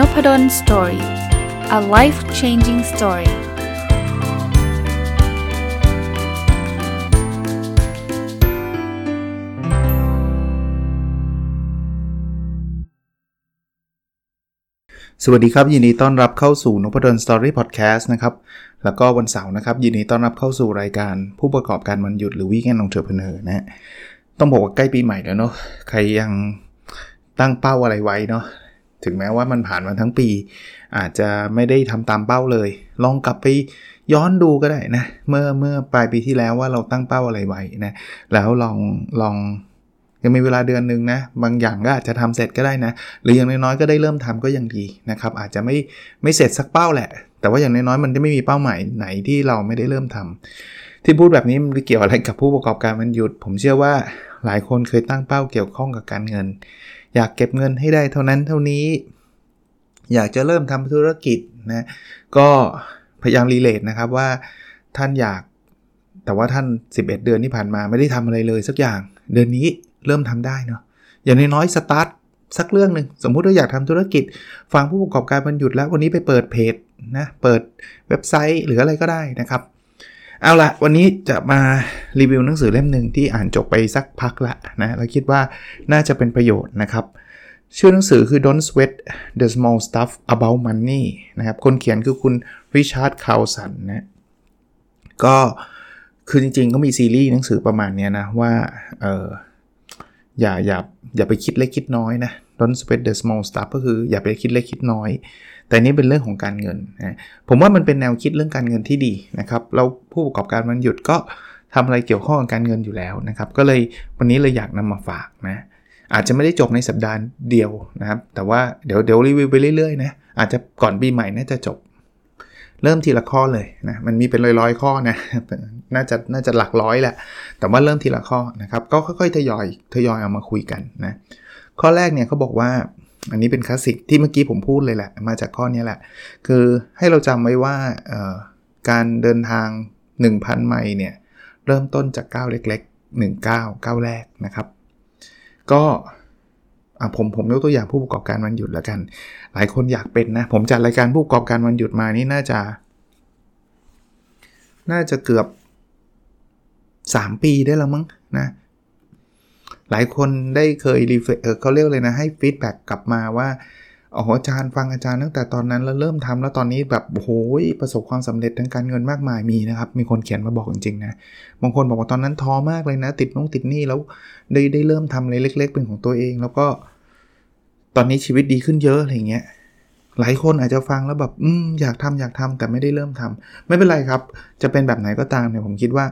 Nopadol Story a life changing story สวัสดีครับ ยินดีต้อนรับเข้าสู่นพดล Story พอดแคสต์นะครับ แล้วก็วันเสาร์นะครับ ยินดีต้อนรับเข้าสู่รายการผู้ประกอบการวันหยุดหรือ Weekend Entrepreneur นะต้องบอกว่าใกล้ปีใหม่แล้วเนาะใครยังตั้งเป้าอะไรไว้เนาะ ถึงแม้ว่ามันผ่านมาทั้งปี อาจจะไม่ได้ทำตามเป้าเลย ลองกลับไปย้อนดูก็ได้นะ เมื่อเมื่อปลายปีที่แล้วว่าเราตั้งเป้าอะไรไว้นะ แล้วลองลองยังมีเวลาเดือนหนึ่งนะ บางอย่างก็อาจจะทำเสร็จก็ได้นะ หรืออย่างน้อยๆก็ได้เริ่มทำก็ยังดีนะครับ อาจจะไม่ไม่เสร็จสักเป้าแหละ แต่ว่าอย่างน้อยๆมันจะไม่มีเป้าหมายไหนที่เราไม่ได้เริ่มทำที่พูดแบบนี้มันเกี่ยวอะไรกับผู้ประกอบการมันหยุด ผมเชื่อว่าหลายคนเคยตั้งเป้าเกี่ยวข้องกับการเงิน อยากเก็บเงินให้ได้เท่านั้นเท่านี้ อยากจะเริ่มทำธุรกิจนะก็พยายามรีเลทนะครับว่าท่านอยากแต่ว่าท่าน 11 เดือนที่ผ่านมาไม่ได้ทำอะไรเลยสักอย่าง เดือนนี้เริ่มทำได้เนาะอย่างน้อยๆสตาร์ทสักเรื่องหนึ่งสมมุติว่าอยากทำธุรกิจ ฟังผู้ประกอบการบรรหยุดแล้ววันนี้ไปเปิดเพจนะเปิดเว็บไซต์หรืออะไรก็ได้นะครับ เอาละวันนี้จะมารีวิวหนังสือเล่มหนึ่งที่อ่านจบไปสักพักละนะแล้วคิดว่าน่าจะเป็นประโยชน์นะครับ ชื่อหนังสือคือ Don't Sweat the Small Stuff About Money นะครับ คนเขียนคือคุณริชาร์ดคาร์ลสันนะก็คือจริงๆ ก็มีซีรีส์หนังสือประมาณนี้นะว่าเอออย่าอย่าอย่าไปคิดเล็กคิดน้อยนะ Don't sweat the small stuff ก็คืออย่าไปคิดเล็กคิดน้อย แต่นี้เป็นเรื่องของการเงินนะผมว่ามันเป็นแนวคิดเรื่องการเงินที่ดีนะครับเราผู้ประกอบการมันหยุดก็ทำอะไรเกี่ยวข้องกับการเงินอยู่แล้วนะครับ ก็เลยวันนี้เลยอยากนำมาฝากนะอาจจะไม่ได้จบในสัปดาห์เดียวนะครับ แต่ว่าเดี๋ยวเดี๋ยวรีวิวไปเรื่อยๆนะอาจจะก่อนปีใหม่น่าจะจบ เริ่มทีละข้อเลยนะมันมีเป็นร้อยๆข้อนะน่าจะน่าจะหลักร้อยแหละแต่ว่าเริ่มทีละข้อนะครับ ก็ค่อยๆทยอยทยอยเอามาคุยกันนะ ข้อแรกเนี่ยเขาบอกว่าอันนี้เป็นคลาสสิกที่เมื่อกี้ผมพูดเลยแหละ มาจากข้อนี้แหละ คือให้เราจำไว้ว่าการเดินทาง 1,000 ไมล์เนี่ย เริ่มต้นจากก้าวเล็ก ๆ1ก้าวก้าวแรกนะครับ ก็ผมผมยกตัวอย่างผู้ประกอบการวันหยุดแล้วกัน หลายคนอยากเป็นนะ ผมจัดรายการผู้ประกอบการวันหยุดมานี่น่าจะ น่าจะเกือบ 3 ปีได้แล้วมั้งนะ หลายคนได้เคย reflect เขาเรียกเลยนะ ให้ feedback กลับมาว่าอ๋ออาจารย์ฟังอาจารย์ตั้งแต่ตอนนั้นแล้วเริ่มทำแล้วตอนนี้แบบโอ้ยประสบความสำเร็จทางการเงินมากมายมีนะครับ มีคนเขียนมาบอกจริงๆนะบางคนบอกว่าตอนนั้นท้อมากเลยนะ ติดโน่นติดนี่แล้วได้ได้เริ่มทำอะไรเล็ก ๆ เป็นของตัวเอง แล้วก็ ตอนนี้ชีวิตดีขึ้นเยอะอะไรเงี้ยหลายคนอาจจะฟังแล้วแบบอืมอยากทำอยากทำแต่ไม่ได้เริ่มทำไม่เป็นไรครับ จะเป็นแบบไหนก็ตามเนี่ยผมคิดว่า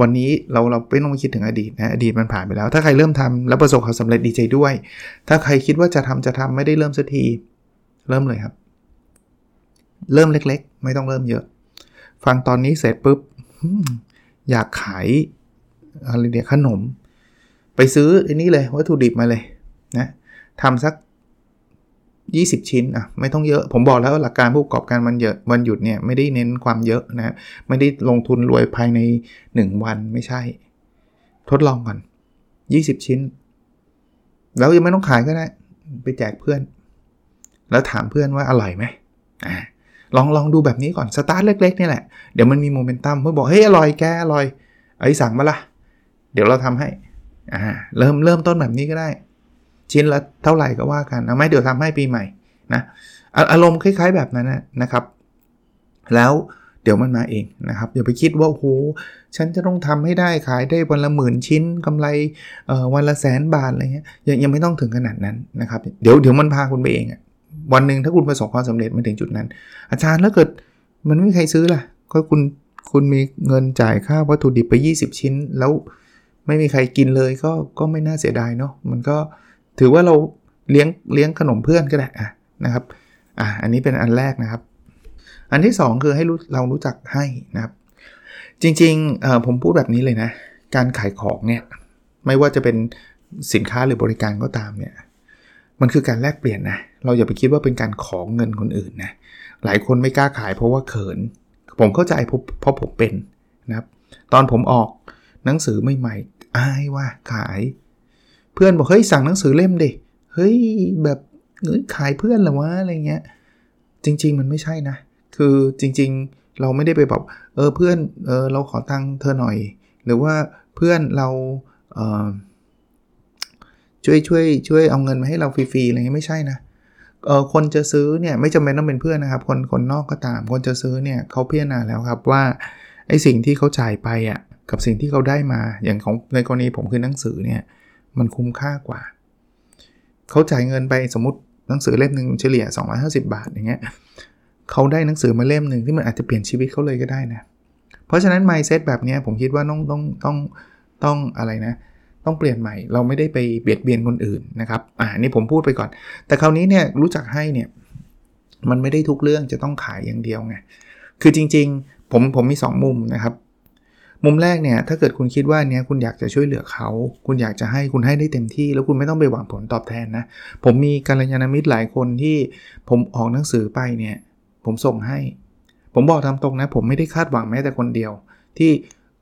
วันนี้เราเราไม่ต้องคิดถึงอดีตนะอดีตมันผ่านไปแล้ว ถ้าใครเริ่มทำแล้วประสบความสำเร็จดีใจด้วย ถ้าใครคิดว่าจะทำจะทำไม่ได้เริ่มสักทีเริ่มเลยครับ เริ่มเล็กๆ ไม่ต้องเริ่มเยอะ ฟังตอนนี้เสร็จปุ๊บอยากขายอะไรเดียขนม ไปซื้ออันนี้เลยวัตถุดิบมาเลยนะทำสัก 20 ชิ้นอะไม่ต้องเยอะ ผมบอกแล้วหลักการผู้ประกอบการวันเยอะวันหยุดเนี่ยไม่ได้เน้นความเยอะนะไม่ได้ลงทุนรวยภายใน 1 วันไม่ใช่ ทดลองก่อน 20 ชิ้น แล้วยังไม่ต้องขายก็ได้ ไปแจกเพื่อน แล้วถามเพื่อนว่าอร่อยไหมอ่าลองลองดูแบบนี้ก่อนสตาร์ทเล็กๆนี่แหละ เดี๋ยวมันมีโมเมนตัมเพื่อบอกเฮ้ยอร่อยแกอร่อยไอ้สั่งมาละเดี๋ยวเราทำให้อ่าเริ่มเริ่มต้นแบบนี้ก็ได้ ชิ้นละเท่าไหร่ก็ว่ากันเอาไหมเดี๋ยวทำให้ปีใหม่นะอารมณ์คล้าย ๆแบบนั้นนะครับ แล้วเดี๋ยวมันมาเองนะครับอย่าไปคิดว่าโอ้โหฉันจะต้องทำให้ได้ขายได้วันละหมื่นชิ้นกำไรวันละแสนบาทอะไรเงี้ยยังยังไม่ต้องถึงขนาดนั้นนะครับ เดี๋ยวเดี๋ยวมันพาคุณไปเองอะวันหนึ่งถ้าคุณประสบความสำเร็จมาถึงจุดนั้น อาจารย์แล้วเกิดมันไม่มีใครซื้อล่ะก็คุณคุณมีเงินจ่ายค่าวัตถุดิบไป 20 ชิ้น แล้วไม่มีใครกินเลยก็ก็ไม่น่าเสียดายเนาะมันก็ ถือว่าเราเลี้ยงเลี้ยงขนมเพื่อนก็ได้ะนะครับอะอันนี้เป็นอันแรกนะครับ อันที่ 2 คือให้รู้เรารู้จักให้นะครับ จริงๆผมพูดแบบนี้เลยนะ การขายของเนี่ยไม่ว่าจะเป็นสินค้าหรือบริการก็ตามเนี่ยมันคือการแลกเปลี่ยนนะ เราอย่าไปคิดว่าเป็นการของเงินคนอื่นนะ หลายคนไม่กล้าขายเพราะว่าเขิน ผมเข้าใจเพราะผมเป็นนะครับ ตอนผมออกหนังสือใหม่ๆอายว่าขาย เพื่อนบอกเฮ้ยสั่งหนังสือเล่มดิเฮ้ยแบบเงยขายเพื่อนหรอวะอะไรเงี้ยจริง ๆ มันไม่ใช่นะ คือจริง ๆ เราไม่ได้ไปแบบเออเพื่อนเออเราขอตังค์เธอหน่อย หรือว่าเพื่อนเราเออช่วยช่วยช่วยเอาเงินมาให้เราฟรีๆอะไรเงี้ยไม่ใช่นะเออคนจะซื้อเนี่ยไม่จำเป็นต้องเป็นเพื่อนนะครับคนคนนอกก็ตาม คนจะซื้อเนี่ยเขาพิจารณาแล้วครับว่าไอ้สิ่งที่เขาจ่ายไปอะ่ะกับสิ่งที่เขาได้มาอย่างของในกรณีผมคือหนังสือเนี่ย มันคุ้มค่ากว่า เขาจ่ายเงินไปสมมติหนังสือเล่มหนึ่งเฉลี่ย 250 บาทอย่างเงี้ยเขาได้หนังสือมาเล่มหนึ่งที่มันอาจจะเปลี่ยนชีวิตเขาเลยก็ได้นะ เพราะฉะนั้น mindset แบบนี้ผมคิดว่าต้องต้องต้องต้องอะไรนะ ต้องเปลี่ยนใหม่ เราไม่ได้ไปเบียดเบียนคนอื่นนะครับ อ่านี่ผมพูดไปก่อน แต่คราวนี้เนี่ยรู้จักให้เนี่ยมันไม่ได้ทุกเรื่องจะต้องขายอย่างเดียวไง คือจริง ๆ ผมผมมี 2 มุมนะครับ มุมแรกเนี่ยถ้าเกิดคุณคิดว่าเนี้ยคุณอยากจะช่วยเหลือเขา คุณอยากจะให้คุณให้ได้เต็มที่ แล้วคุณไม่ต้องไปหวังผลตอบแทนนะ ผมมีกัลยาณมิตรหลายคนที่ผมออกหนังสือไปเนี่ยผมส่งให้ ผมบอกตามตรงนะ ผมไม่ได้คาดหวังแม้แต่คนเดียว ที่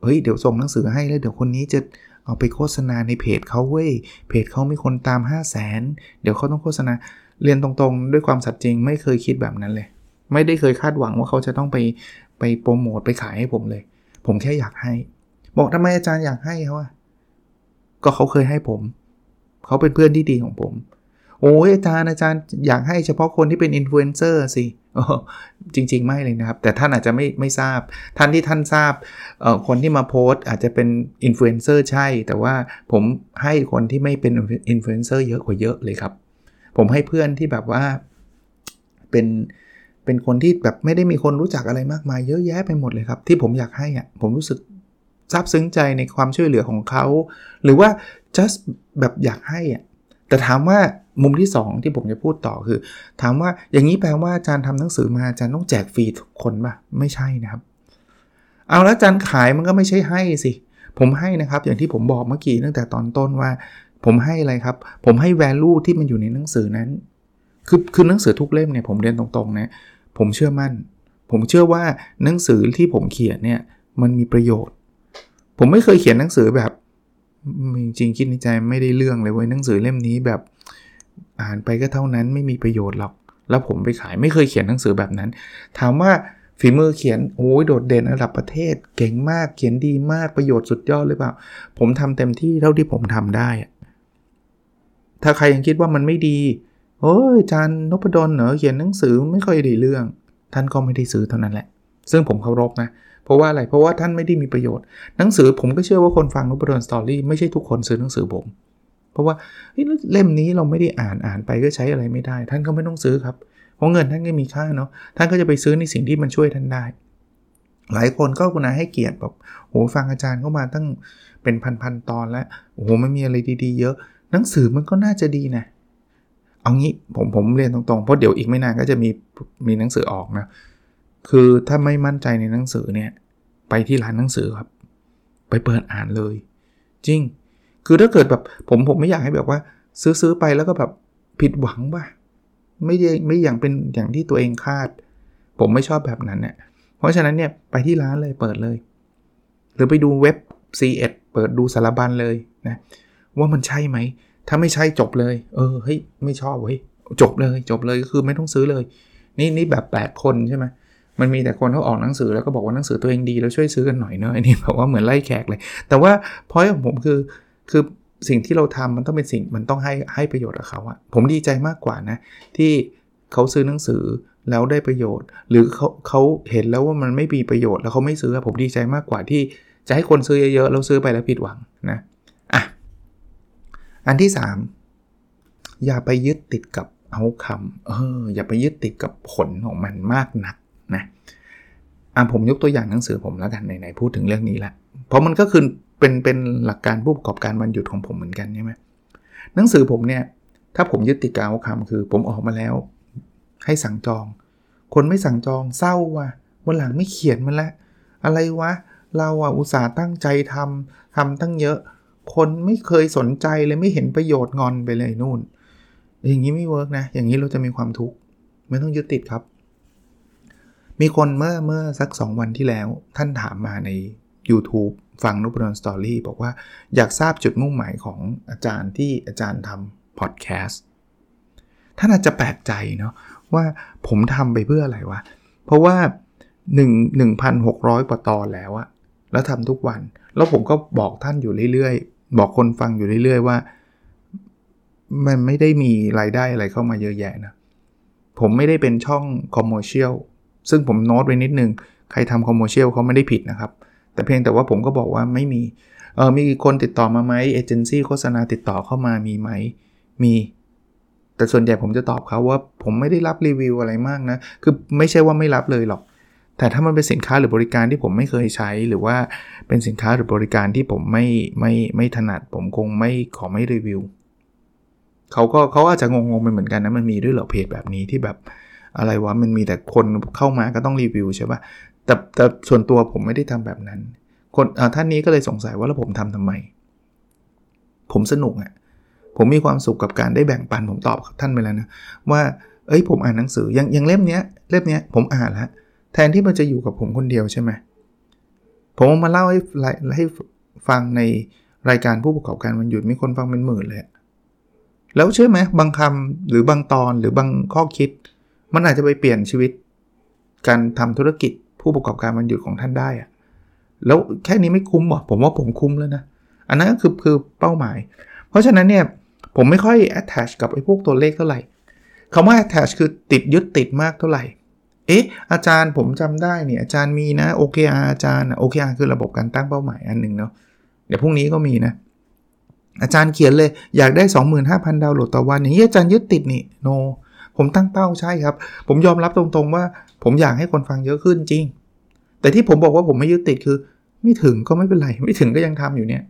เฮ้ยเดี๋ยวส่งหนังสือให้แล้วเดี๋ยวคนนี้จะเอาไปโฆษณาในเพจเขาเว้ยเพจเขามีคนตาม 5 0 0แสนเดี๋ยวเขาต้องโฆษณาเรียนตรงๆ ด้วยความสัตย์จริงไม่เคยคิดแบบนั้นเลย ไม่ได้เคยคาดหวังว่าเขาจะต้องไปไปโปรโมทไปขายให้ผมเลย ผมแค่อยากให้ บอกทำไมอาจารย์อยากให้เขาอะก็เขาเคยให้ผม เขาเป็นเพื่อนที่ดีของผม โอ้ยอาจารย์อาจารย์อยากให้เฉพาะคนที่เป็นอินฟลูเอนเซอร์สิจริง ๆ ไม่เลยนะครับ แต่ท่านอาจจะไม่ไม่ทราบ ท่านที่ท่านทราบคนที่มาโพสต์อาจจะเป็นอินฟลูเอนเซอร์ใช่ แต่ว่าผมให้คนที่ไม่เป็นอินฟลูเอนเซอร์เยอะกว่าเยอะเลยครับ ผมให้เพื่อนที่แบบว่าเป็น เป็นคนที่แบบไม่ได้มีคนรู้จักอะไรมากมายเยอะแยะไปหมดเลยครับ ที่ผมอยากให้อะผมรู้สึกซาบซึ้งใจในความช่วยเหลือของเขา หรือว่า just แบบอยากให้อะแต่ถามว่ามุมที่ 2 ที่ผมจะพูดต่อคือ ถามว่าอย่างนี้แปลว่าอาจารย์ทำหนังสือมาอาจารย์ต้องแจกฟรีทุกคนป่ะไม่ใช่นะครับ เอาแล้วอาจารย์ขายมันก็ไม่ใช่ให้สิ ผมให้นะครับ อย่างที่ผมบอกเมื่อกี้ตั้งแต่ตอนต้นว่า ผมให้อะไรครับ ผมให้ value ที่มันอยู่ในหนังสือนั้น คือคือหนังสือทุกเล่มเนี่ยผมเรียนตรงๆนะผมเชื่อมั่น ผมเชื่อว่าหนังสือที่ผมเขียนเนี่ยมันมีประโยชน์ ผมไม่เคยเขียนหนังสือแบบจริงๆคิดในใจไม่ได้เรื่องเลยเว้ยหนังสือเล่มนี้แบบอ่านไปก็เท่านั้นไม่มีประโยชน์หรอก แล้วผมไปขายไม่เคยเขียนหนังสือแบบนั้น ถามว่าฝีมือเขียนโอ้ยโดดเด่นระดับประเทศ เก่งมากเขียนดีมากประโยชน์สุดยอดหรือเปล่า ผมทำเต็มที่เท่าที่ผมทำได้ ถ้าใครยังคิดว่ามันไม่ดี โอ้ยจานนพดลเหรอเขียนหนังสือไม่ค่อยดีเรื่อง ท่านก็ไม่ได้ซื้อเท่านั้นแหละ ซึ่งผมเคารพนะ เพราะว่าอะไร เพราะว่าท่านไม่ได้มีประโยชน์ หนังสือผมก็เชื่อว่าคนฟังนพดลสตอรี่ไม่ใช่ทุกคนซื้อหนังสือผม เพราะว่าเล่มนี้เราไม่ได้อ่านอ่านไปก็ใช้อะไรไม่ได้ ท่านก็ไม่ต้องซื้อครับ เพราะเงินท่านก็มีค่าเนาะ ท่านก็จะไปซื้อในสิ่งที่มันช่วยท่านได้ หลายคนก็คุณาให้เกียรติแบบโหฟังอาจารย์เข้ามาตั้งเป็นพันๆตอนแล้ว โอ้โหไม่มีอะไรดี ๆ เยอะ หนังสือมันก็น่าจะดีนะ เอางี้ผมผมเรียนตรงๆ เพราะเดี๋ยวอีกไม่นานก็จะมีมีหนังสือออกนะ คือถ้าไม่มั่นใจในหนังสือเนี่ย ไปที่ร้านหนังสือครับ ไปเปิดอ่านเลย จริง คือถ้าเกิดแบบผมผมไม่อยากให้แบบว่า ซื้อซื้อไปแล้วก็แบบผิดหวังป่ะไม่ได้ไม่อย่างเป็นอย่างที่ตัวเองคาด ผมไม่ชอบแบบนั้นเนี่ยเพราะฉะนั้นเนี่ยไปที่ร้านเลยเปิดเลย หรือไปดูเว็บ C1 เปิดดูสารบัญเลยนะว่ามันใช่ไหม ถ้าไม่ใช่จบเลย เออเฮ้ยไม่ชอบเฮ้ยจบเลยจบเลยก็คือไม่ต้องซื้อเลย นี่นี่แบบแปดคนใช่ไหมมันมีแต่คนเขาออกหนังสือแล้วก็บอกว่าหนังสือตัวเองดีแล้วช่วยซื้อกันหน่อยเนอะอันนี้แบบว่าเหมือนไล่แขกเลย แต่ว่าพอยของผมคือคือสิ่งที่เราทำมันต้องเป็นสิ่งมันต้องให้ให้ประโยชน์กับเขาอะผมดีใจมากกว่านะ ที่เขาซื้อหนังสือแล้วได้ประโยชน์ หรือเขาเขาเห็นแล้วว่ามันไม่มีประโยชน์แล้วเขาไม่ซื้อผมดีใจมากกว่าที่จะให้คนซื้อเยอะๆแล้วซื้อไปแล้วผิดหวังนะ อันที่ 3 อย่าไปยึดติดกับเอาคำเอออย่าไปยึดติดกับผลของมันมากนักนะอะผมยกตัวอย่างหนังสือผมแล้วกันไหนๆพูดถึงเรื่องนี้ละเพราะมันก็คือเป็นเป็นหลักการผู้ประกอบการวันหยุดของผมเหมือนกันใช่ไหมหนังสือผมเนี่ยถ้าผมยึดติดกาคำคือ ผมออกมาแล้ว ให้สั่งจอง คนไม่สั่งจองเศร้าว่ะวันหลังไม่เขียนมันละอะไรวะเราอะอุตส่าห์ตั้งใจทำทำตั้งเยอะ คนไม่เคยสนใจเลยไม่เห็นประโยชน์งอนไปเลยนู่น อย่างนี้ไม่ work นะ อย่างนี้เราจะมีความทุกข์ไม่ต้องยึดติดครับ มีคนเมื่อเมื่อสัก 2 วันที่แล้ว ท่านถามมาใน YouTube ฟังนพดล Story บอกว่าอยากทราบจุดมุ่งหมายของอาจารย์ที่อาจารย์ทำพอดแคสต์ท่านอาจจะแปลกใจเนาะว่าผมทำไปเพื่ออะไรวะ เพราะว่า 1 1,600กว่าตอนแล้วอะแล้วทำทุกวัน แล้วผมก็บอกท่านอยู่เรื่อยๆ บอกคนฟังอยู่เรื่อยๆว่า มันไม่ได้มีรายได้อะไรเข้ามาเยอะแยะนะ ผมไม่ได้เป็นช่อง commercial ซึ่งผมโน้ตไว้นิดนึง ใครทำ commercial เขาไม่ได้ผิดนะครับ แต่เพียงแต่ว่าผมก็บอกว่าไม่มีเออมีคนติดต่อมาไหมเอเจนซี่โฆษณาติดต่อเข้ามามีไหมมี แต่ส่วนใหญ่ผมจะตอบเขาว่าผมไม่ได้รับรีวิวอะไรมากนะ คือไม่ใช่ว่าไม่รับเลยหรอก แต่ถ้ามันเป็นสินค้าหรือบริการที่ผมไม่เคยใช้ หรือว่าเป็นสินค้าหรือบริการที่ผมไม่ไม่ไม่ถนัด ผมคงไม่ขอไม่รีวิวเขาก็เขาอาจจะงงๆไปเหมือนกันนะมันมีด้วยเหรอเพจแบบนี้ที่แบบอะไรวะมันมีแต่คนเข้ามาก็ต้องรีวิวใช่ปะ่ะแต่แต่ส่วนตัวผมไม่ได้ทำแบบนั้น คนท่านนี้ก็เลยสงสัยว่าแล้วผมทำทำไม ผมสนุกอะ่ะผมมีความสุขกับการได้แบ่งปันผมตอบท่านไปแล้วนะว่า เอ้ยผมอ่านหนังสือยังยังเล่มเนี้ยเล่มเนี้ยผมอ่านแล้ว แทนที่มันจะอยู่กับผมคนเดียวใช่ไหมผมมาเล่าให้ให้ฟังในรายการผู้ประกอบการมันหยุดมีคนฟังเป็นหมื่นเลย แล้วเชื่อไหมบางคำหรือบางตอนหรือบางข้อคิด มันอาจจะไปเปลี่ยนชีวิต การทำธุรกิจผู้ประกอบการมันหยุดของท่านได้อะแล้วแค่นี้ไม่คุ้มหรอผมว่าผมคุ้มแล้วนะ อันนั้นก็คือคือเป้าหมาย เพราะฉะนั้นเนี่ยผมไม่ค่อย attach กับไอ้พวกตัวเลขเท่าไหร่คำว่า attach คือติดยึดติดมากเท่าไหร่ เอ๊ะอาจารย์ผมจำได้เนี่ยอาจารย์มีนะ OKR อาจารย์ OKR คือระบบการตั้งเป้าหมายอันหนึ่งเนาะเดี๋ยวพรุ่งนี้ก็มีนะ อาจารย์เขียนเลยอยากได้ 25,000 ดาวน์โหลดต่อวันอย่างนี้อาจารย์ยึดติดนี่โนผมตั้งเป้าใช่ครับ ผมยอมรับตรงๆว่า ผมอยากให้คนฟังเยอะขึ้นจริง แต่ที่ผมบอกว่าผมไม่ยึดติดคือ ไม่ถึงก็ไม่เป็นไร ไม่ถึงก็ยังทำอยู่เนี่ย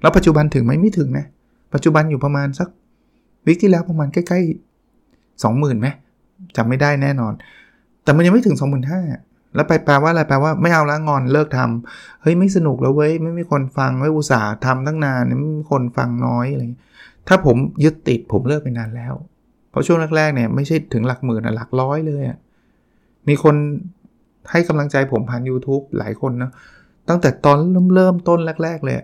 แล้วปัจจุบันถึงไหมไม่ถึงนะ ปัจจุบันอยู่ประมาณสักวิกที่แล้วประมาณใกล้ๆ20,000ไหมจำไม่ได้แน่นอน แต่มันยังไม่ถึง 25,000 แล้วไปแปลว่าอะไรแปลว่าไม่เอาละงอนเลิกทำเฮ้ยไม่สนุกแล้วเว้ยไม่มีคนฟังไม่อุตส่าห์ทำตั้งนานไม่มีคนฟังน้อยอะไรถ้าผมยึดติดผมเลิกไปนานแล้ว เพราะช่วงแรกๆเนี่ยไม่ใช่ถึงหลักหมื่นนะหลักร้อยเลยอะมีคนให้กำลังใจผมผ่าน YouTube หลายคนนะตั้งแต่ตอนเริ่มเริ่มต้นแรก ๆ เลย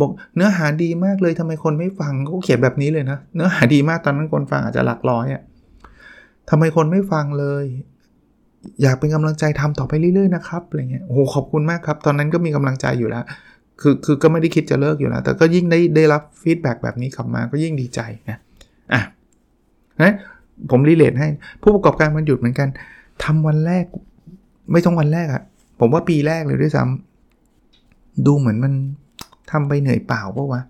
บอกเนื้อหาดีมากเลยทำไมคนไม่ฟังเขาเขียนแบบนี้เลยนะ เนื้อหาดีมากตอนนั้นคนฟังอาจจะหลักร้อยอะทำไมคนไม่ฟังเลย อยากเป็นกำลังใจทำต่อไปเรื่อยๆนะครับอะไรเงี้ยโอ้โหขอบคุณมากครับ ตอนนั้นก็มีกำลังใจอยู่แล้วคือคือก็ไม่ได้คิดจะเลิกอยู่แล้ว แต่ก็ยิ่งได้ได้รับ feedback แบบนี้กลับมาก็ยิ่งดีใจนะอะนะผม relate ให้ผู้ประกอบการวันหยุดเหมือนกันทำวันแรก ไม่ต้องวันแรกอะผมว่าปีแรกเลยด้วยซ้ำดูเหมือนมันทำไปเหนื่อยเปล่าปะวะ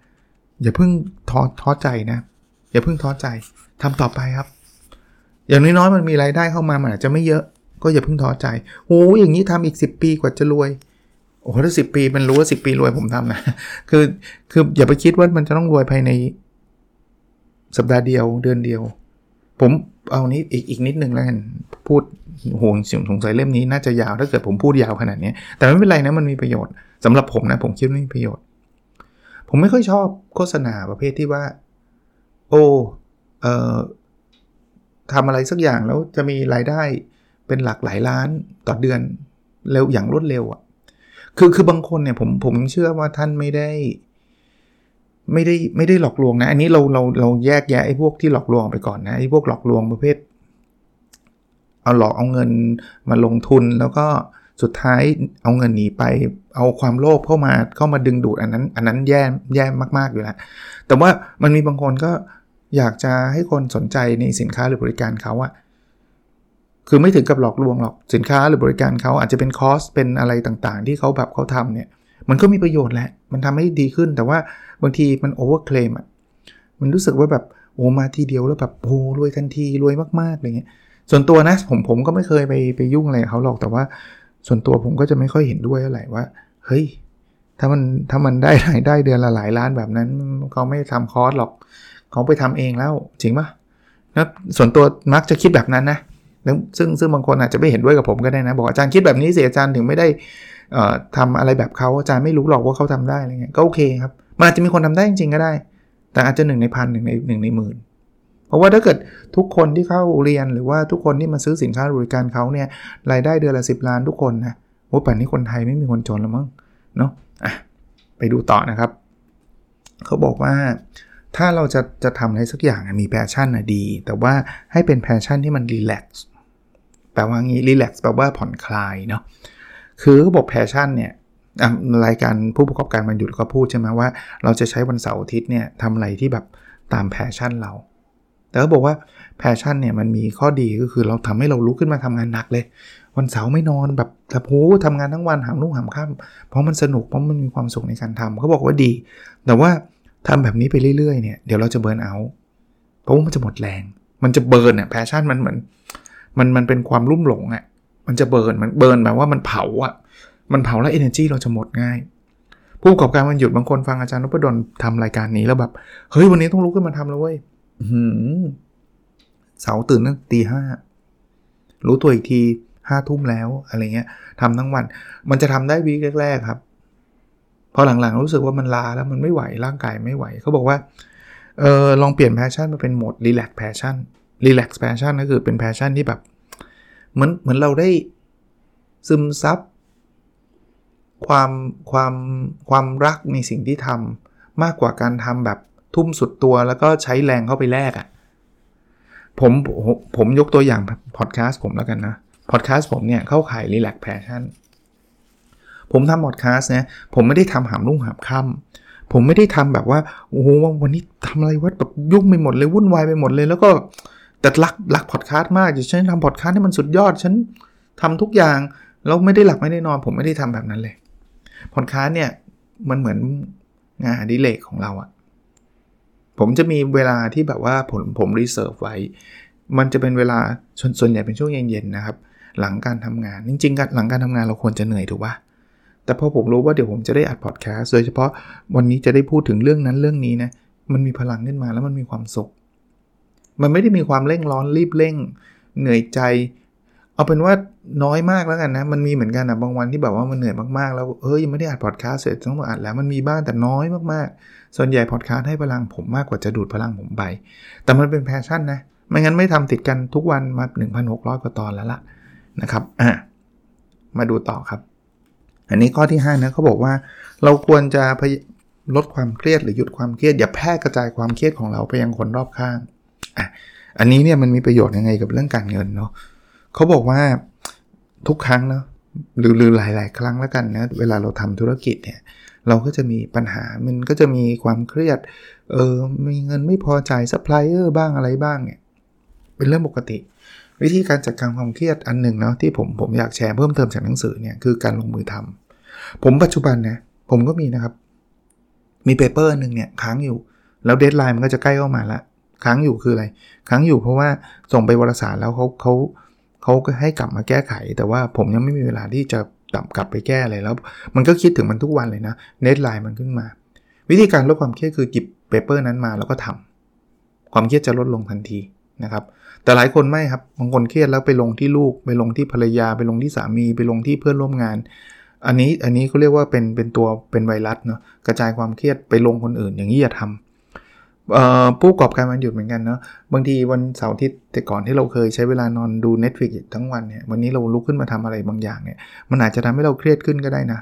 อย่าเพิ่งท้อท้อใจนะ อย่าเพิ่งท้อใจทำต่อไปครับ อย่างน้อยๆมันมีรายได้เข้ามามันอาจจะไม่เยอะ ก็อย่าเพิ่งท้อใจโอ้อย่างนี้ทำอีก 10 ปีกว่าจะรวยโอ้ถ้าสิปีมันรู้ว่าสิปีรวยผมทำนะคือคืออย่าไปคิดว่ามันจะต้องรวยภายในสัปดาห์เดียวเดือนเดียว ผมเอานี้อีกอีกนิดนึงแล้วกันพูดห่วงสิ่งสงสัยเล่มนี้น่าจะยาวถ้าเกิดผมพูดยาวขนาดนี้ แต่ไม่เป็นไรนะมันมีประโยชน์สำหรับผมนะ ผมคิดว่ามีประโยชน์ ผมไม่ค่อยชอบโฆษณาประเภทที่ว่า โอ้เอ่อทำอะไรสักอย่างแล้วจะมีรายได้ เป็นหลักหลายล้านต่อเดือนเร็วอย่างรวดเร็วอะ่ะคือคือบางคนเนี่ยผมผมเชื่อว่าท่านไม่ได้ ไม่ได้ไม่ได้หลอกลวงนะ อันนี้เราเราเราแยกแยะไอ้พวกที่หลอกลวงไปก่อนนะไอ้พวกหลอกลวงประเภท เอาหลอกเอาเงินมาลงทุนแล้วก็สุดท้ายเอาเงินหนีไป เอาความโลภเข้ามาเข้ามาดึงดูดอันนั้น อันนั้นแย่แย่มากๆอยู่แล้วแต่ว่ามันมีบางคนก็อยากจะให้คนสนใจในสินค้าหรือบริการเขาอะ คือไม่ถึงกับหลอกลวงหรอกสินค้าหรือบริการเขาอาจจะเป็นคอสเป็นอะไรต่างๆ ที่เขาแบบเขาทำเนี่ยมันก็มีประโยชน์แหละ มันทำให้ดีขึ้น แต่ว่าบางทีมันโอเวอร์เคลมอะ มันรู้สึกว่าแบบโอ้มาทีเดียวแล้วแบบโอ้รวยทันทีรวยมากๆอะไรเงี้ย ส่วนตัวนะผมผมก็ไม่เคยไปไปยุ่งอะไรเขาหรอก แต่ว่าส่วนตัวผมก็จะไม่ค่อยเห็นด้วยเท่าไหร่ว่า เฮ้ย ถ้ามันถ้ามันได้รายได้เดือนละหลายล้านแบบนั้นเขาไม่ทำคอร์สหรอก เขาไปทำเองแล้วจริงปะนะส่วนตัวมักจะคิดแบบนั้นนะ ซึ่งซึ่งบางคนอาจจะไม่เห็นด้วยกับผมก็ได้นะ บอกอาจารย์คิดแบบนี้เสียอาจารย์ถึงไม่ได้ทำอะไรแบบเขาอาจารย์ไม่รู้หรอกว่าเขาทำได้อะไรเงี้ยก็โอเคครับมันอาจจะมีคนทำได้จริงๆก็ได้ แต่อาจจะหนึ่งในพันหนึ่งในหนึ่งในหมื่นเพราะว่าถ้าเกิดทุกคนที่เข้าเรียนหรือว่าทุกคนที่มาซื้อสินค้าบริการเขาเนี่ยรายได้เดือนละ10ล้านทุกคนนะโอ้ป่านนี้คนไทยไม่มีคนจนแล้วมั้งเนาะะไปดูต่อนะครับ เขาบอกว่าถ้าเราจะจะทำอะไรสักอย่างมี passion นะดี แต่ว่าให้เป็น passion ที่มัน relax แปลว่างี้ relax แปลว่าผ่อนคลายเนาะคือเขาบอก passion เนี่ยรายการผู้ประกอบการวันหยุดก็พูดใช่ไหมว่า เราจะใช้วันเสาร์อาทิตย์เนี่ยทำอะไรที่แบบตาม passion เรา แต่เขาบอกว่า passion เนี่ยมันมีข้อดีก็คือเราทำให้เราลุกขึ้นมาทำงานหนักเลย วันเสาร์ไม่นอนแบบแต่โหทำงานทั้งวันหามรุ่งหามค่ำเพราะมันสนุกเพราะมันมีความสุขในการทำเขาบอกว่าดี แต่ว่าทำแบบนี้ไปเรื่อยๆเนี่ยเดี๋ยวเราจะ burn outเพราะว่ามันจะหมดแรง มันจะ burn เนี่ย passion มันเหมือน มันมันเป็นความลุ่มหลงอะ่ะมันจะ burn มัน burn แปลว่ามันเผาอะ่ะมันเผาแล้ว energy เราจะหมดง่าย ผู้ประกอบการวันหยุดบางคนฟังอาจารย์นพดลทำรายการนี้แล้วแบบ เฮ้ยวันนี้ต้องลุกขึ้นมาทำแล้วเว้ยเสาร์ตื่นตั้งตีห้ารู้ตัวอีกทีห้าทุ่มแล้วอะไรเงี้ยทำทั้งวัน มันจะทำได้ week แรกๆครับพอหลังๆรู้สึกว่ามันล้าแล้วมันไม่ไหวร่างกายไม่ไหวเขาบอกว่าเออลองเปลี่ยน passion มาเป็นโหมด relax passion relax passion ก็คือเป็น passion ที่แบบเหมือนเหมือนเราได้ซึมซับความความความรักในสิ่งที่ทำมากกว่าการทำแบบทุ่มสุดตัวแล้วก็ใช้แรงเข้าไปแลกอะ่ะผมผมยกตัวอย่างพอดแคสต์ผมแล้วกันนะพอดแคสต์ผมเนี่ยเข้าข่าย relax passion ผมทำพอดแคสต์เนี่ยผมไม่ได้ทำหามรุ่งหามค่ำผมไม่ได้ทำแบบว่า โอ้โหวันนี้ทำอะไรวะแบบยุ่งไปหมดเลย วุ่นวายไปหมดเลย แล้วก็ แต่รักรักพอดแคสต์มากฉันทำพอดแคสต์ให้มันสุดยอด ฉันทำทุกอย่างแล้วไม่ได้หลับไม่ได้นอน ผมไม่ได้ทำแบบนั้นเลยพอดคาสต์เนี่ยมันเหมือนงานอดิเรกของเราอะผมจะมีเวลาที่แบบว่าผมผม reserve ไว้ มันจะเป็นเวลาส่วนใหญ่เป็นช่วงเย็นๆนะครับ หลังการทำงานจริงๆหลังการทำงานเราควรจะเหนื่อยถูกปะแต่พอผมรู้ว่าเดี๋ยวผมจะได้อัดพอดแคสต์โดยเฉพาะวันนี้จะได้พูดถึงเรื่องนั้นเรื่องนี้นะมันมีพลังขึ้นมาแล้วมันมีความสุข มันไม่ได้มีความเร่งร้อนรีบเร่ง เหนื่อยใจ เอาเป็นว่าน้อยมากแล้วกันนะ มันมีเหมือนกันนะบางวันที่แบบว่ามันเหนื่อยมากๆ แล้วเอ้ยยังไม่ได้อัดพอดแคสต์เสร็จต้องมาอัดแล้วมันมีบ้างแต่น้อยมากๆ ส่วนใหญ่พอดแคสต์ให้พลังผมมากกว่าจะดูดพลังผมไป แต่มันเป็นแพชชั่นนะ ไม่งั้นไม่ทำติดกันทุกวันมา 1,600 กว่าตอนแล้วล่ะนะครับอะมาดูต่อครับ อันนี้ข้อที่5นะเขาบอกว่าเราควรจะลดความเครียดหรือหยุดความเครียด อย่าแพร่กระจายความเครียดของเราไปยังคนรอบข้าง อันนี้เนี่ยมันมีประโยชน์ยังไงกับเรื่องการเงินเนาะเขาบอกว่าทุกครั้งเนาะหรือหรือหลาย ๆ ครั้งแล้วกันนะเวลาเราทำธุรกิจเนี่ยเราก็จะมีปัญหามันก็จะมีความเครียดเออมีเงินไม่พอจ่ายซัพพลายเออร์บ้างอะไรบ้างเนี่ยเป็นเรื่องปกติ วิธีการจัดการความเครียดอันหนึ่งเนาะที่ผมผมอยากแชร์เพิ่มเติมจากหนังสือเนี่ยคือการลงมือทำผมปัจจุบันนะผมก็มีนะครับ มี paper หนึ่งเนี่ยค้างอยู่ แล้ว deadline มันก็จะใกล้เข้ามาละ ค้างอยู่คืออะไร ค้างอยู่เพราะว่าส่งไปวารสารแล้วเขาเขาเขาก็ให้กลับมาแก้ไข แต่ว่าผมยังไม่มีเวลาที่จะตับกลับไปแก้เลยแล้ว มันก็คิดถึงมันทุกวันเลยนะ deadline มันขึ้นมา วิธีการลดความเครียดคือหยิบ paper นั้นมาแล้วก็ทำความเครียดจะลดลงทันทีนะครับแต่หลายคนไม่ครับบางคนเครียดแล้วไปลงที่ลูก ไปลงที่ภรรยา ไปลงที่สามี ไปลงที่เพื่อนร่วมงาน อันนี้อันนี้เขาเรียกว่าเป็นเป็นตัวเป็นไวรัสเนาะกระจายความเครียดไปลงคนอื่นอย่างนี้อย่าทำ ผู้ประกอบการวันหยุดเหมือนกันเนาะบางทีวันเสาร์อาทิตย์แต่ก่อนที่เราเคยใช้เวลานอนดู Netflix ทั้งวันเนี่ยวันนี้เราลุกขึ้นมาทำอะไรบางอย่างเนี่ยมันอาจจะทำให้เราเครียดขึ้นก็ได้นะ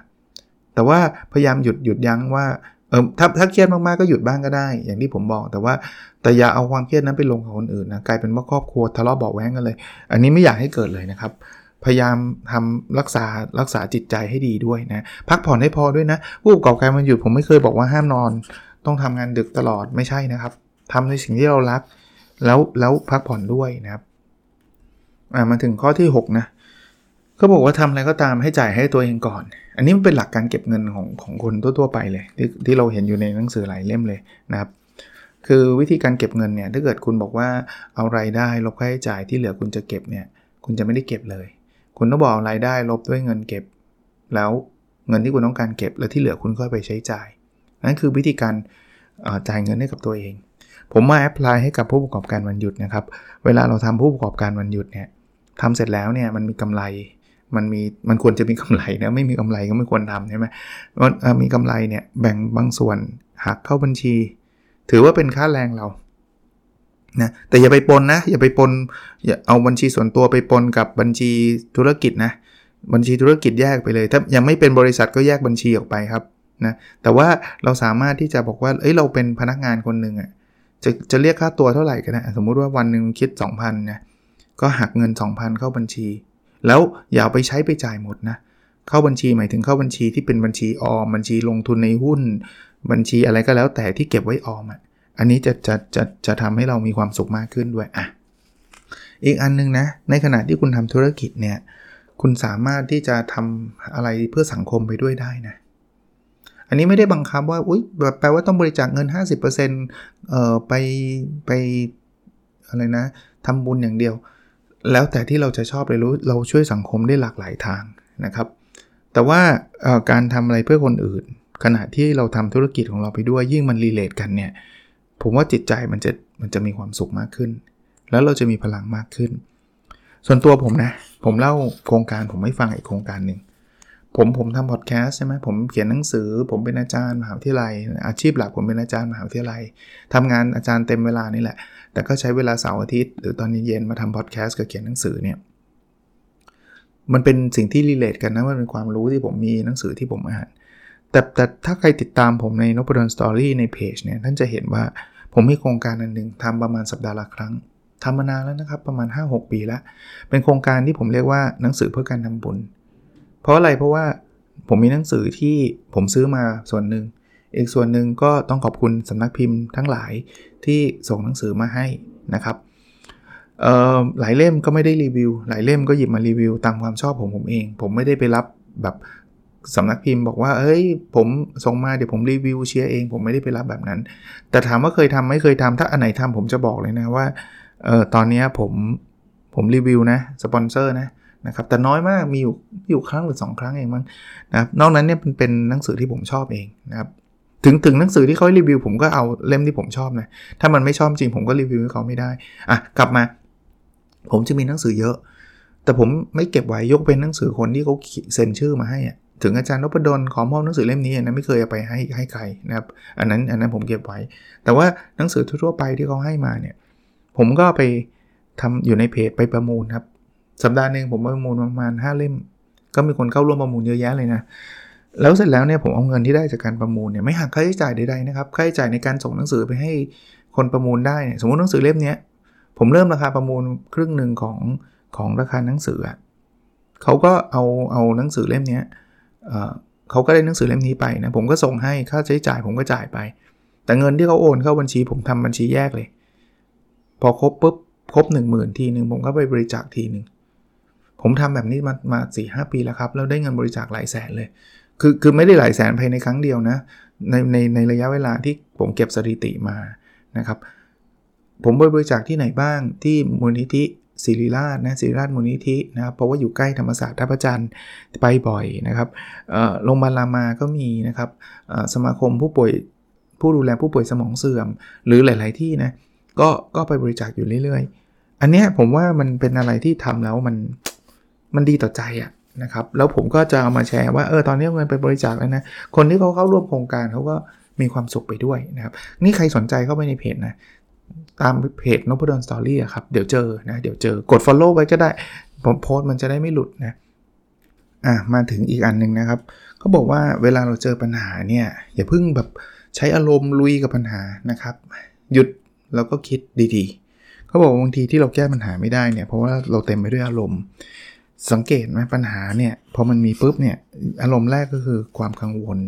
แต่ว่าพยายามหยุดหยุดยั้งว่าเออถ้าถ้าเครียดมากๆก็หยุดบ้างก็ได้ อย่างที่ผมบอกแต่ว่าแต่อย่าเอาความเครียดนั้นไปลงกับคนอื่นนะกลายเป็นว่าครอบครัวทะเลาะเบาแว้งกันเลย อันนี้ไม่อยากให้เกิดเลยนะครับ พยายามทำรักษารักษาจิตใจให้ดีด้วยนะพักผ่อนให้พอด้วยนะผู้ประกอบการมันหยุดผมไม่เคยบอกว่าห้ามนอน ต้องทำงานดึกตลอดไม่ใช่นะครับทำในสิ่งที่เรารัก แล้วแล้วพักผ่อนด้วยนะครับอ่ามาถึงข้อที่ 6 นะก็บอกว่าทำอะไรก็ตามให้จ่ายให้ตัวเองก่อน อันนี้มันเป็นหลักการเก็บเงินของของคนทั่วๆไปเลยที่ที่เราเห็นอยู่ในหนังสือหลายเล่มเลยนะครับ คือวิธีการเก็บเงินเนี่ยถ้าเกิดคุณบอกว่าเอารายได้ลบค่าใช้จ่ายที่เหลือคุณจะเก็บเนี่ย คุณจะไม่ได้เก็บเลย คุณต้องบอกรายได้ลบด้วยเงินเก็บ แล้วเงินที่คุณต้องการเก็บแล้วที่เหลือคุณก็ไปใช้จ่าย นั่นคือวิธีการจ่ายเงินให้กับตัวเอง ผมมาแอพพลายให้กับผู้ประกอบการวันหยุดนะครับ เวลาเราทำผู้ประกอบการวันหยุดเนี่ยทำเสร็จแล้วเนี่ยมันมีกำไร มันมีมันควรจะมีกำไรนะไม่มีกำไรก็ไม่ควรทำใช่ไหมมันมีกำไรเนี่ยแบ่งบางส่วนหักเข้าบัญชี ถือว่าเป็นค่าแรงเรานะแต่อย่าไปปนนะ อย่าไปปนอย่าเอาบัญชีส่วนตัวไปปนกับบัญชีธุรกิจนะ บัญชีธุรกิจแยกไปเลย ถ้ายังไม่เป็นบริษัทก็แยกบัญชีออกไปครับ นะแต่ว่าเราสามารถที่จะบอกว่าเอ้ยเราเป็นพนักงานคนหนึ่งอะจะจะเรียกค่าตัวเท่าไหร่ก็ได้สมมุติว่าวันหนึ่งคิด 2,000นะก็หักเงิน 2,000 เข้าบัญชี แล้วอย่าไปใช้ไปจ่ายหมดนะเข้าบัญชีหมายถึงเข้าบัญชีที่เป็นบัญชีออมบัญชีลงทุนในหุ้น บัญชีอะไรก็แล้วแต่ที่เก็บไว้ออมอะอันนี้จะจะจะจะทำให้เรามีความสุขมากขึ้นด้วยอะอีกอันนึงนะในขณะที่คุณทำธุรกิจเนี่ยคุณสามารถที่จะทำอะไรเพื่อสังคมไปด้วยได้นะ อันนี้ไม่ได้บังคับว่าอุ้ยแบบแปลว่าต้องบริจาคเงิน 50%เอ่อไปไปอะไรนะทำบุญอย่างเดียว แล้วแต่ที่เราจะชอบเลยรู้เราช่วยสังคมได้หลากหลายทางนะครับ แต่ว่าการทำอะไรเพื่อคนอื่น ขณะที่เราทำธุรกิจของเราไปด้วยยิ่งมันรีเลทกันเนี่ยผมว่าจิตใจมันจะมันจะมีความสุขมากขึ้น แล้วเราจะมีพลังมากขึ้น ส่วนตัวผมนะ ผมเล่าโครงการผมให้ฟังอีกโครงการหนึ่ง ผมผมทำพอดแคสต์ใช่ไหมผมเขียนหนังสือ ผมเป็นอาจารย์มหาวิทยาลัย อาชีพหลักผมเป็นอาจารย์มหาวิทยาลัยทำงานอาจารย์เต็มเวลานี่แหละ แต่ก็ใช้เวลาเสาร์อาทิตย์ หรือตอนเย็นมาทำพอดแคสต์กับเขียนหนังสือเนี่ยมันเป็นสิ่งที่ relate กันนะมันเป็นความรู้ที่ผมมีหนังสือที่ผมอ่านแต่แต่ถ้าใครติดตามผมในนพดล Story ในเพจเนี่ยท่านจะเห็นว่าผมมีโครงการอันหนึ่งทำประมาณสัปดาห์ละครั้งทำมานานแล้วนะครับประมาณ 5-6 ปีแล้ว เป็นโครงการที่ผมเรียกว่าหนังสือเพื่อการทำบุญ เพราะอะไรเพราะว่าผมมีหนังสือที่ผมซื้อมาส่วนหนึ่งอีกส่วนหนึ่งก็ต้องขอบคุณสำนักพิมพ์ทั้งหลายที่ส่งหนังสือมาให้นะครับหลายเล่มก็ไม่ได้รีวิว หลายเล่มก็หยิบมารีวิวตามความชอบผมผมเอง ผมไม่ได้ไปรับแบบสำนักพิมพ์บอกว่าเอ้ย ผมส่งมาเดี๋ยวผมรีวิวเชียร์เอง ผมไม่ได้ไปรับแบบนั้น แต่ถามว่าเคยทำไม่เคยทำถ้าอันไหนทำผมจะบอกเลยนะว่าออตอนนี้ผมผมรีวิวนะสปอนเซอร์นะ นะครับแต่น้อยมากมีอยู่อยู่ครั้งหรือ 2 ครั้งเองมั้งนะครับนอกนั้นเนี่ยเป็นเป็นหนังสือที่ผมชอบเองนะครับถึงถึงหนังสือที่เขารีวิวผมก็เอาเล่มที่ผมชอบนะถ้ามันไม่ชอบจริงผมก็รีวิวให้เขาไม่ได้อะกลับมา ผมจะมีหนังสือเยอะ แต่ผมไม่เก็บไว้ยกเป็นหนังสือคนที่เขาเซ็นชื่อมาให้อะถึงอาจารย์นพดลขอมอบหนังสือเล่มนี้นะไม่เคยเอาไปให้ให้ใครนะครับอันนั้นอันนั้นผมเก็บไว้ แต่ว่าหนังสือทั่วไปที่เขาให้มาเนี่ย ผมก็ไปทำอยู่ในเพจไปประมูลครับ สัปดาห์หนึ่งผมประมูลประมาณ 5 เล่ม ก็มีคนเข้าร่วมประมูลเยอะแยะเลยนะ แล้วเสร็จแล้วเนี่ยผมเอาเงินที่ได้จากการประมูลเนี่ยไม่หักค่าใช้จ่ายใดๆนะครับ ค่าใช้จ่ายในการส่งหนังสือไปให้คนประมูลได้เนี่ยสมมติหนังสือเล่มนี้ผมเริ่มราคาประมูลครึ่งหนึ่งของของราคาหนังสือเขาก็เอาเอาหนังสือเล่มนี้เขาก็ได้หนังสือเล่มนี้ไปนะผมก็ส่งให้ค่าใช้จ่ายผมก็จ่ายไป แต่เงินที่เขาโอนเข้าบัญชี ผมทำบัญชีแยกเลย พอครบปุ๊บครบ 1 0,000 ทีหนึ่งผมก็ไปบริจาคทีหนึ่ง ผมทำแบบนี้มามาสี่หปีแล้วครับ แล้วได้เงินบริจาคหลายแสนเลย คือคือไม่ได้หลายแสนภายในครั้งเดียวนะ ในในในระยะเวลาที่ผมเก็บสถิติมานะครับ ผมบริจาคที่ไหนบ้างที่มูลนิธิศิริราชนะศิริราชมูลนิธินะครับเพราะว่าอยู่ใกล้ธรรมศาสตร์ท่าพระจันทร์ไปบ่อยนะครับโรงพยาบาลรามาก็มีนะครับสมาคมผู้ป่วยผู้ดูแลผู้ป่วยสมองเสื่อม หรือหลาย ๆ ที่นะก็ก็ไปบริจาคอยู่เรื่อย ๆ อันนี้ผมว่ามันเป็นอะไรที่ทำแล้วมัน มันดีต่อใจอะนะครับ แล้วผมก็จะเอามาแชร์ว่าเออตอนนี้เงินไปบริจาคแล้วนะ คนที่เขาเข้าร่วมโครงการเขาก็มีความสุขไปด้วยนะครับ นี่ใครสนใจเข้าไปในเพจนะ ตามเพจนพดลสตอรี่ครับ เดี๋ยวเจอนะ เดี๋ยวเจอกด Follow ไว้ก็ได้ ผมโพสต์มันจะได้ไม่หลุดนะ อะ มาถึงอีกอันหนึ่งนะครับเขาบอกว่าเวลาเราเจอปัญหาเนี่ย อย่าเพิ่งแบบใช้อารมณ์ลุยกับปัญหานะครับ หยุดแล้วก็คิดดีๆเขาบอกบางทีที่เราแก้ปัญหาไม่ได้เนี่ยเพราะว่าเราเต็มไปด้วยอารมณ์ สังเกตไหมปัญหาเนี่ยพอมันมีปุ๊บเนี่ยอารมณ์แรกก็คือความกังวล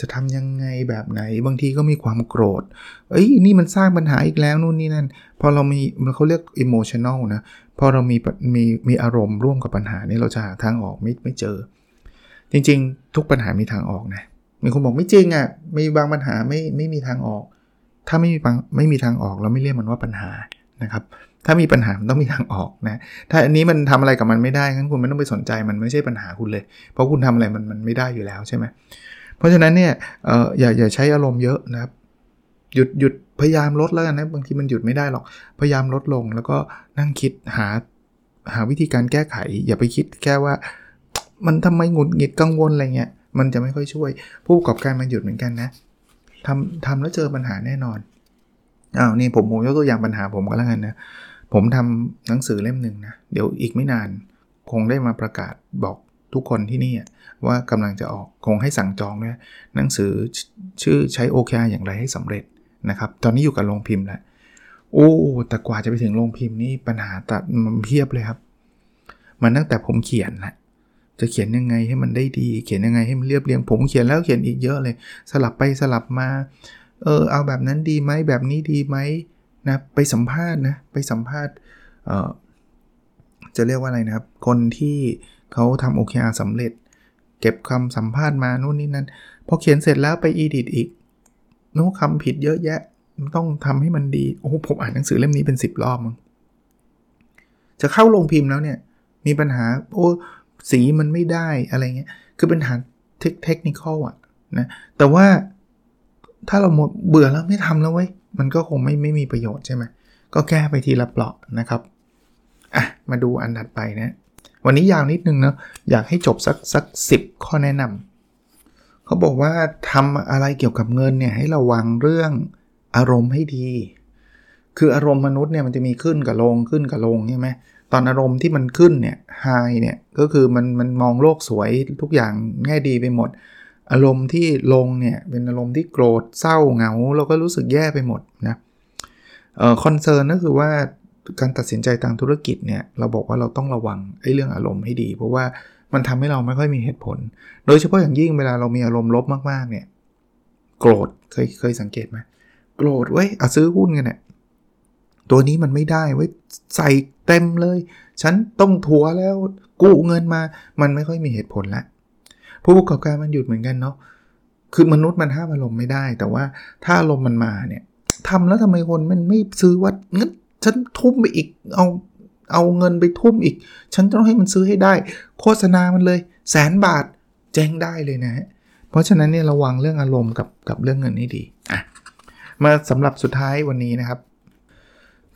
จะทำยังไงแบบไหน บางทีก็มีความโกรธ เอ้ยนี่มันสร้างปัญหาอีกแล้วนู่นนี่นั่นพอเรามีเขาเรียก emotional นะพอเรามีมีมีอารมณ์ร่วมกับปัญหานี่เราจะหาทางออกไม่ไม่เจอ จริงๆ ทุกปัญหามีทางออกนะมีคนบอกไม่จริงอะ่ะมีบางปัญหาไม่ไม่มีทางออก ถ้าไม่มีไม่มีทางออกเราไม่เรียกมันว่าปัญหานะครับ ถ้ามีปัญหามันต้องมีทางออกนะ ถ้าอันนี้มันทำอะไรกับมันไม่ได้งั้นคุณไม่ต้องไปสนใจมันไม่ใช่ปัญหาคุณเลย เพราะคุณทำอะไรมันมันไม่ได้อยู่แล้วใช่ไหมเพราะฉะนั้นเนี่ยเอออย่าอย่าใช้อารมณ์เยอะนะครับ หยุดหยุดพยายามลดแล้วกันนะบางทีมันหยุดไม่ได้หรอกพยายามลดลงแล้วก็นั่งคิดหาหาวิธีการแก้ไข อย่าไปคิดแค่ว่า มันทำไมหงุดหงิดกังวลอะไรเงี้ยมันจะไม่ค่อยช่วย ผู้ประกอบการมันหยุดเหมือนกันนะทำทำแล้วเจอปัญหาแน่นอนอ้าวนี่ผมผมยกตัวอย่างปัญหาผมก็แล้วกันนะ ผมทำหนังสือเล่มหนึ่งนะ เดี๋ยวอีกไม่นาน คงได้มาประกาศบอกทุกคนที่นี่ว่ากำลังจะออกคงให้สั่งจองด้วยหนังสือชื่อใช้ OKR อย่างไรให้สำเร็จนะครับ ตอนนี้อยู่กับโรงพิมพ์แล้วโอ้แต่กว่าจะไปถึงโรงพิมพ์นี่ปัญหาตัดมันเพียบเลยครับ มันตั้งแต่ผมเขียนแหละจะเขียนยังไงให้มันได้ดี เขียนยังไงให้มันเรียบเรียง ผมเขียนแล้วเขียนอีกเยอะเลย สลับไปสลับมา เออเอาแบบนั้นดีไหมแบบนี้ดีไหม นะไปสัมภาษณ์นะไปสัมภาษณ์เอ่อจะเรียกว่าอะไรนะครับ คนที่เขาทำ OKR สำเร็จ เก็บคำสัมภาษณ์มานู่นนี่นั่นพอเขียนเสร็จแล้วไปอีดิทอีกโน้คำผิดเยอะแยะต้องทำให้มันดี โอ้ผมอ่านหนังสือเล่มนี้เป็น 10 รอบมั้งจะเข้าลงพิมพ์แล้วเนี่ย มีปัญหาโอ้สีมันไม่ได้อะไรเงี้ย คือเป็นปัญหาเทคนิคอะนะ แต่ว่าถ้าเราหมดเบื่อแล้วไม่ทำแล้วเว้ย มันก็คงไม่ไม่มีประโยชน์ใช่ไหมก็แก้ไปทีละเปลาะนะครับอะมาดูอันถัดไปนะวันนี้ยาวนิดนึงเนาะอยากให้จบสักสักสิข้อแนะนำเขาบอกว่าทำอะไรเกี่ยวกับเงินเนี่ยให้ระวังเรื่องอารมณ์ให้ดี คืออารมณ์มนุษย์เนี่ยมันจะมีขึ้นกับลงขึ้นกับลงใช่ไหมตอนอารมณ์ที่มันขึ้นเนี่ยไฮเนี่ยก็คือมันมันมองโลกสวยทุกอย่างแง่ดีไปหมด อารมณ์ที่ลงเนี่ยเป็นอารมณ์ที่โกรธเศร้าเหงาเราก็รู้สึกแย่ไปหมดนะคอนเซิร์นก็คือว่าการตัดสินใจทางธุรกิจเนี่ยเราบอกว่าเราต้องระวังไอ้เรื่องอารมณ์ให้ดี เพราะว่ามันทำให้เราไม่ค่อยมีเหตุผล โดยเฉพาะอย่างยิ่งเวลาเรามีอารมณ์ลบมากๆเนี่ยโกรธเคยเคยสังเกตไหมโกรธเว้ยเอาซื้อหุ้นกันเนี่ยตัวนี้มันไม่ได้ไว้ยใส่เต็มเลย ฉันต้องถัวแล้วกู้เงินมา มันไม่ค่อยมีเหตุผลละ ผู้ประกอบการมันหยุดเหมือนกันเนาะคือมนุษย์มันห้ามอารมณ์ไม่ได้ แต่ว่าถ้าอารมณ์มันมาเนี่ยทำแล้วทำไมคนมันไม่ซื้อวัดงั้นฉันทุ่มไปอีกเอาเอาเงินไปทุ่มอีก ฉันต้องให้มันซื้อให้ได้ โฆษณามันเลยแสนบาทแจ้งได้เลยนะฮะเพราะฉะนั้นเนี่ยระวังเรื่องอารมณ์กับกับเรื่องเงินให้ดีอะมาสำหรับสุดท้ายวันนี้นะครับ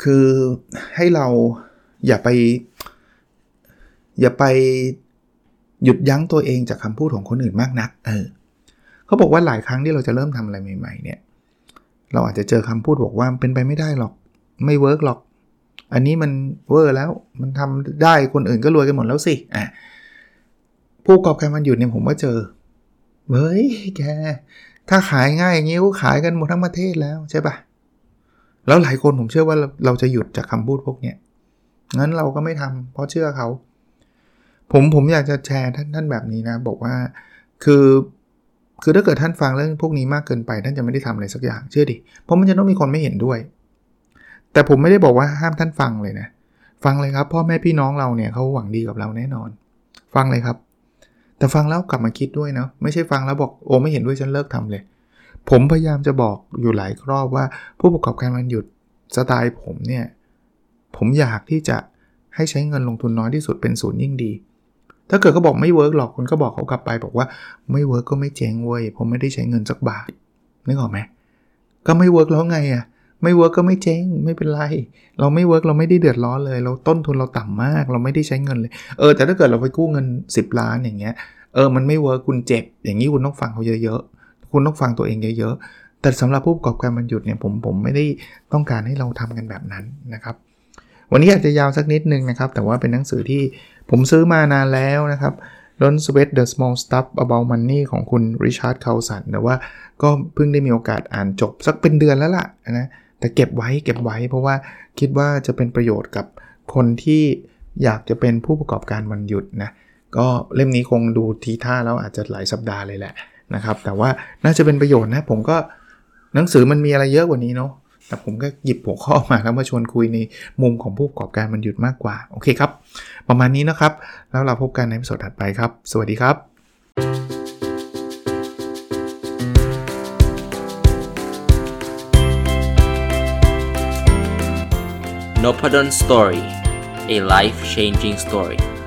คือให้เราอย่าไป อย่าไป หยุดยั้งตัวเองจากคำพูดของคนอื่นมากนัก เออเขาบอกว่าหลายครั้งที่เราจะเริ่มทำอะไรใหม่ ๆ เนี่ย เราอาจจะเจอคำพูดบอกว่าเป็นไปไม่ได้หรอก ไม่ work หรอก อันนี้มันเวอร์แล้ว มันทำได้คนอื่นก็รวยกันหมดแล้วสิ อะ ผู้ประกอบการวันหยุดเนี่ยผมว่าเจอ เฮ้ย แก ถ้าขายง่ายอย่างนี้ก็ขายกันหมดทั้งประเทศแล้วใช่ปะแล้วหลายคนผมเชื่อว่าเราจะหยุดจากคำพูดพวกเนี้ยงั้นเราก็ไม่ทำเพราะเชื่อเขา ผมผมอยากจะแชร์ท่านท่านแบบนี้นะ บอกว่าคือคือถ้าเกิดท่านฟังเรื่องพวกนี้มากเกินไป ท่านจะไม่ได้ทำอะไรสักอย่างเชื่อดิเพราะมันจะต้องมีคนไม่เห็นด้วย แต่ผมไม่ได้บอกว่าห้ามท่านฟังเลยนะ ฟังเลยครับ พ่อแม่พี่น้องเราเนี่ยเขาหวังดีกับเราแน่นอน ฟังเลยครับ แต่ฟังแล้วกลับมาคิดด้วยนะไม่ใช่ฟังแล้วบอกโอ้ไม่เห็นด้วยฉันเลิกทำเลย ผมพยายามจะบอกอยู่หลายรอบว่า ผู้ประกอบการวันหยุดสไตล์ผมเนี่ยผมอยากที่จะให้ใช้เงินลงทุนน้อยที่สุดเป็นศูนย์ยิ่งดี ถ้าเกิดเขาบอกไม่ work หรอกคุณก็บอกเขากลับไป บอกว่าไม่ work ก็ไม่เจ๊งเว้ยผมไม่ได้ใช้เงินสักบาทนึกออกไหมก็ไม่ work แล้วไงอะไม่ work ก็ไม่เจ๊งไม่เป็นไร เราไม่ work เราไม่ได้เดือดร้อนเลย เราต้นทุนเราต่ำมาก เราไม่ได้ใช้เงินเลย เออแต่ถ้าเกิดเราไปกู้เงิน 10 ล้านอย่างเงี้ยเออมันไม่ work คุณเจ็บ อย่างนี้คุณต้องฟังเขาเยอะๆคุณต้องฟังตัวเองเยอะๆแต่สำหรับผู้ประกอบการวันหยุดเนี่ยผมผมไม่ได้ต้องการให้เราทำกันแบบนั้นนะครับ วันนี้อาจจะยาวสักนิดนึงนะครับ แต่ว่าเป็นหนังสือที่ ผมซื้อมานานแล้วนะครับ Don't Sweat the Small Stuff About Money ของคุณริชาร์ดคาร์ลสันแต่ว่าก็เพิ่งได้มีโอกาสอ่านจบสักเป็นเดือนแล้วล่ะนะแต่เก็บไว้เก็บไว้ เพราะว่าคิดว่าจะเป็นประโยชน์กับคนที่อยากจะเป็นผู้ประกอบการวันหยุดนะก็เล่มนี้คงดูทีท่าแล้วอาจจะหลายสัปดาห์เลยแหละนะครับ แต่ว่าน่าจะเป็นประโยชน์นะผมก็หนังสือมันมีอะไรเยอะกว่านี้เนาะ แต่ผมก็หยิบหัวข้อมาแล้วมาชวนคุยในมุมของผู้ประกอบการมันหยุดมากกว่า โอเคครับ ประมาณนี้นะครับ แล้วเราพบกันในสดถัดไปครับ สวัสดีครับ n o p a d o n Story a life changing story